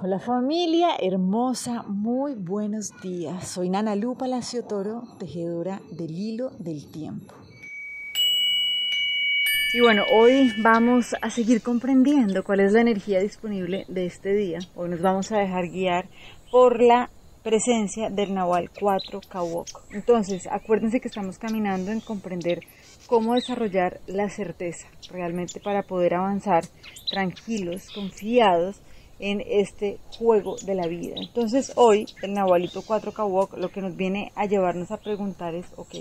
Hola familia hermosa, muy buenos días. Soy Nana Lu Palacio Toro, tejedora del hilo del tiempo. Y bueno, hoy vamos a seguir comprendiendo cuál es la energía disponible de este día. Hoy nos vamos a dejar guiar por la presencia del Nahual 4 Kawok. Entonces, acuérdense que estamos caminando en comprender cómo desarrollar la certeza realmente para poder avanzar tranquilos, confiados en este juego de la vida. Entonces hoy el Nahualito 4 Kawok lo que nos viene a llevarnos a preguntar es, ok,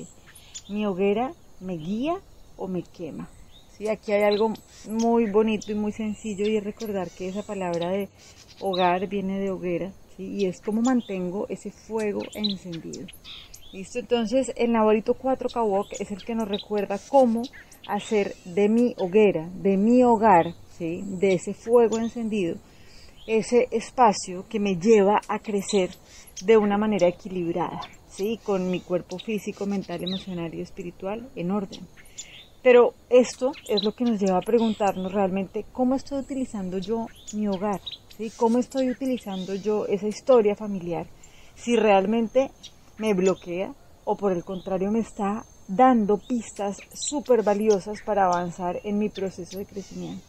¿mi hoguera me guía o me quema? Sí, aquí hay algo muy bonito y muy sencillo y es recordar que esa palabra de hogar viene de hoguera y es como mantengo ese fuego encendido. ¿Listo? Entonces el Nahualito 4 Kawok es el que nos recuerda cómo hacer de mi hoguera, de mi hogar, ¿sí? de ese fuego encendido, ese espacio que me lleva a crecer de una manera equilibrada, ¿sí? con mi cuerpo físico, mental, emocional y espiritual en orden. Pero esto es lo que nos lleva a preguntarnos realmente cómo estoy utilizando yo mi hogar, ¿sí? cómo estoy utilizando yo esa historia familiar, si realmente me bloquea o por el contrario me está dando pistas súper valiosas para avanzar en mi proceso de crecimiento.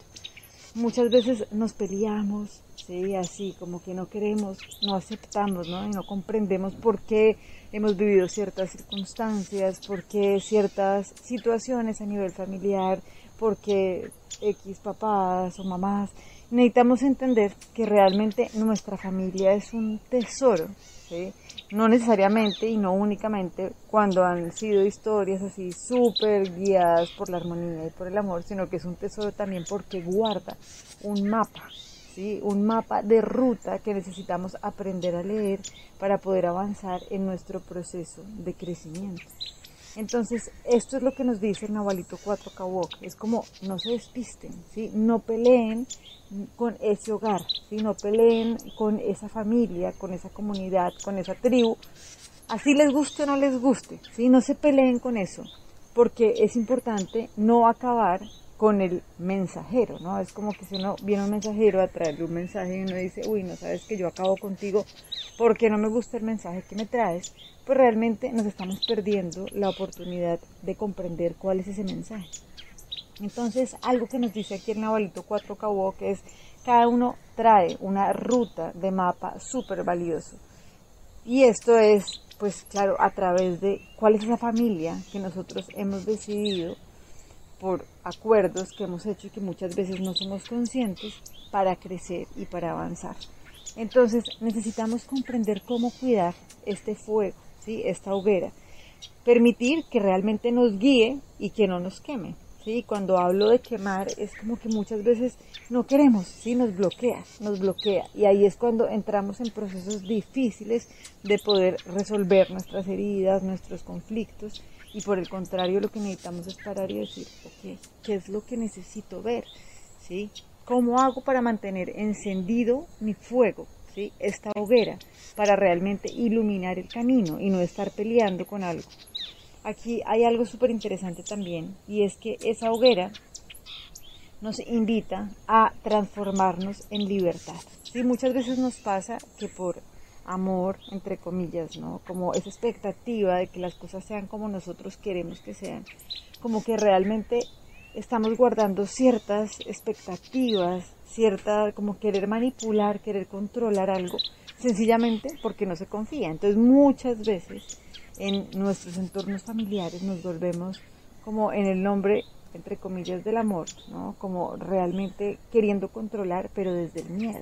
Muchas veces nos peleamos, ¿sí? así como que no queremos, no aceptamos, ¿no? Y no comprendemos por qué hemos vivido ciertas circunstancias, por qué ciertas situaciones a nivel familiar, por qué X papás o mamás. Necesitamos entender que realmente nuestra familia es un tesoro, ¿sí? no necesariamente y no únicamente cuando han sido historias así súper guiadas por la armonía y por el amor, sino que es un tesoro también porque guarda un mapa, ¿sí? un mapa de ruta que necesitamos aprender a leer para poder avanzar en nuestro proceso de crecimiento. Entonces, esto es lo que nos dice el Nahualito 4 Kawok. Es como, no se despisten, ¿sí? no peleen con ese hogar, ¿sí? no peleen con esa familia, con esa comunidad, con esa tribu. Así les guste o no les guste, ¿sí? no se peleen con eso, porque es importante no acabar con el mensajero, ¿no? Es como que si uno viene un mensajero a traerle un mensaje y uno dice, uy, no sabes que yo acabo contigo porque no me gusta el mensaje que me traes, pues realmente nos estamos perdiendo la oportunidad de comprender cuál es ese mensaje. Entonces, algo que nos dice aquí el Navalito 4 Cabo, que es cada uno trae una ruta de mapa súper valioso. Y esto es, pues claro, a través de cuál es esa familia que nosotros hemos decidido por acuerdos que hemos hecho y que muchas veces no somos conscientes para crecer y para avanzar. Entonces necesitamos comprender cómo cuidar este fuego, ¿sí? esta hoguera, permitir que realmente nos guíe y que no nos queme. ¿sí? Cuando hablo de quemar es como que muchas veces no queremos, ¿sí? nos bloquea, nos bloquea y ahí es cuando entramos en procesos difíciles de poder resolver nuestras heridas, nuestros conflictos y por el contrario lo que necesitamos es parar y decir, ok, ¿qué es lo que necesito ver? ¿Sí? ¿Cómo hago para mantener encendido mi fuego? ¿Sí? Esta hoguera para realmente iluminar el camino y no estar peleando con algo. Aquí hay algo súper interesante también y es que esa hoguera nos invita a transformarnos en libertad. ¿sí? Muchas veces nos pasa que por amor, entre comillas, ¿no? Como esa expectativa de que las cosas sean como nosotros queremos que sean. Como que realmente estamos guardando ciertas expectativas, cierta, como querer manipular, querer controlar algo, sencillamente porque no se confía. Entonces muchas veces en nuestros entornos familiares nos volvemos como en el nombre entre comillas del amor, ¿no? Como realmente queriendo controlar, pero desde el miedo.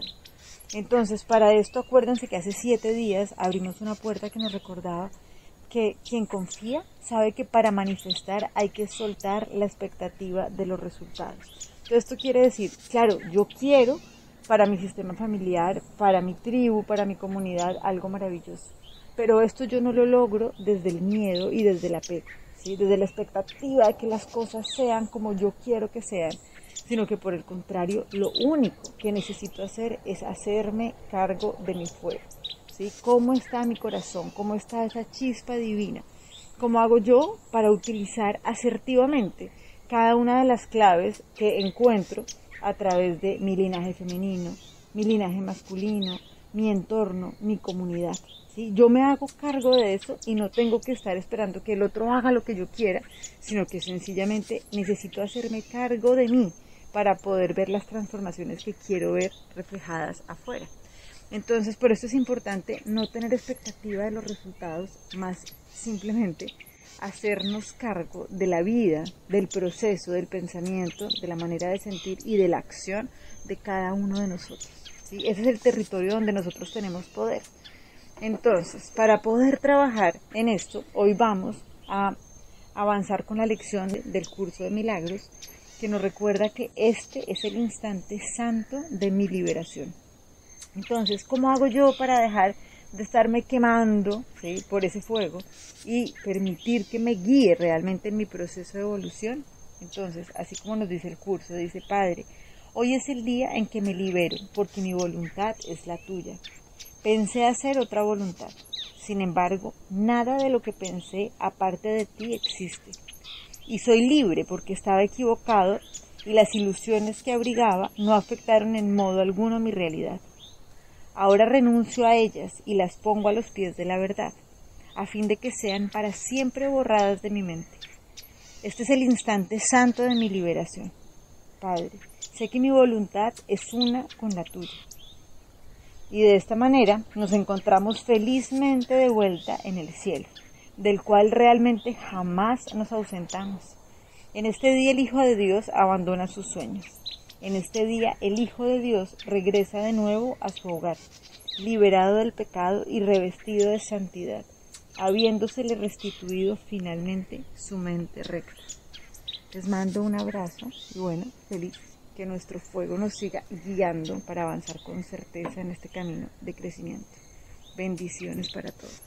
Entonces, para esto acuérdense que hace siete días abrimos una puerta que nos recordaba que quien confía sabe que para manifestar hay que soltar la expectativa de los resultados. Entonces, esto quiere decir, claro, yo quiero para mi sistema familiar, para mi tribu, para mi comunidad algo maravilloso. Pero esto yo no lo logro desde el miedo y desde la apego, desde la expectativa de que las cosas sean como yo quiero que sean sino que por el contrario, lo único que necesito hacer es hacerme cargo de mi fuego. ¿sí? ¿Cómo está mi corazón? ¿Cómo está esa chispa divina? ¿Cómo hago yo para utilizar asertivamente cada una de las claves que encuentro a través de mi linaje femenino, mi linaje masculino, mi entorno, mi comunidad. Yo me hago cargo de eso y no tengo que estar esperando que el otro haga lo que yo quiera, sino que sencillamente necesito hacerme cargo de mí para poder ver las transformaciones que quiero ver reflejadas afuera. Entonces, por eso es importante no tener expectativa de los resultados, más simplemente hacernos cargo de la vida, del proceso, del pensamiento, de la manera de sentir y de la acción de cada uno de nosotros. Ese es el territorio donde nosotros tenemos poder. Entonces, para poder trabajar en esto, hoy vamos a avanzar con la lección del curso de milagros que nos recuerda que este es el instante santo de mi liberación. Entonces, ¿cómo hago yo para dejar de estarme quemando por ese fuego y permitir que me guíe realmente en mi proceso de evolución? Entonces, así como nos dice el curso, dice Padre, hoy es el día en que me libero porque mi voluntad es la tuya. Pensé hacer otra voluntad. Sin embargo, nada de lo que pensé aparte de ti existe y soy libre porque estaba equivocado y las ilusiones que abrigaba no afectaron en modo alguno mi realidad. Ahora renuncio a ellas y las pongo a los pies de la verdad, a fin de que sean para siempre borradas de mi mente. Este es el instante santo de mi liberación. Padre, sé que mi voluntad es una con la tuya. Y de esta manera nos encontramos felizmente de vuelta en el cielo del cual realmente jamás nos ausentamos. En este día el Hijo de Dios abandona sus sueños. En este día el Hijo de Dios regresa de nuevo a su hogar, liberado del pecado y revestido de santidad, habiéndosele restituido finalmente su mente recta. Les mando un abrazo y bueno, feliz que nuestro fuego nos siga guiando para avanzar con certeza en este camino de crecimiento. Bendiciones para todos.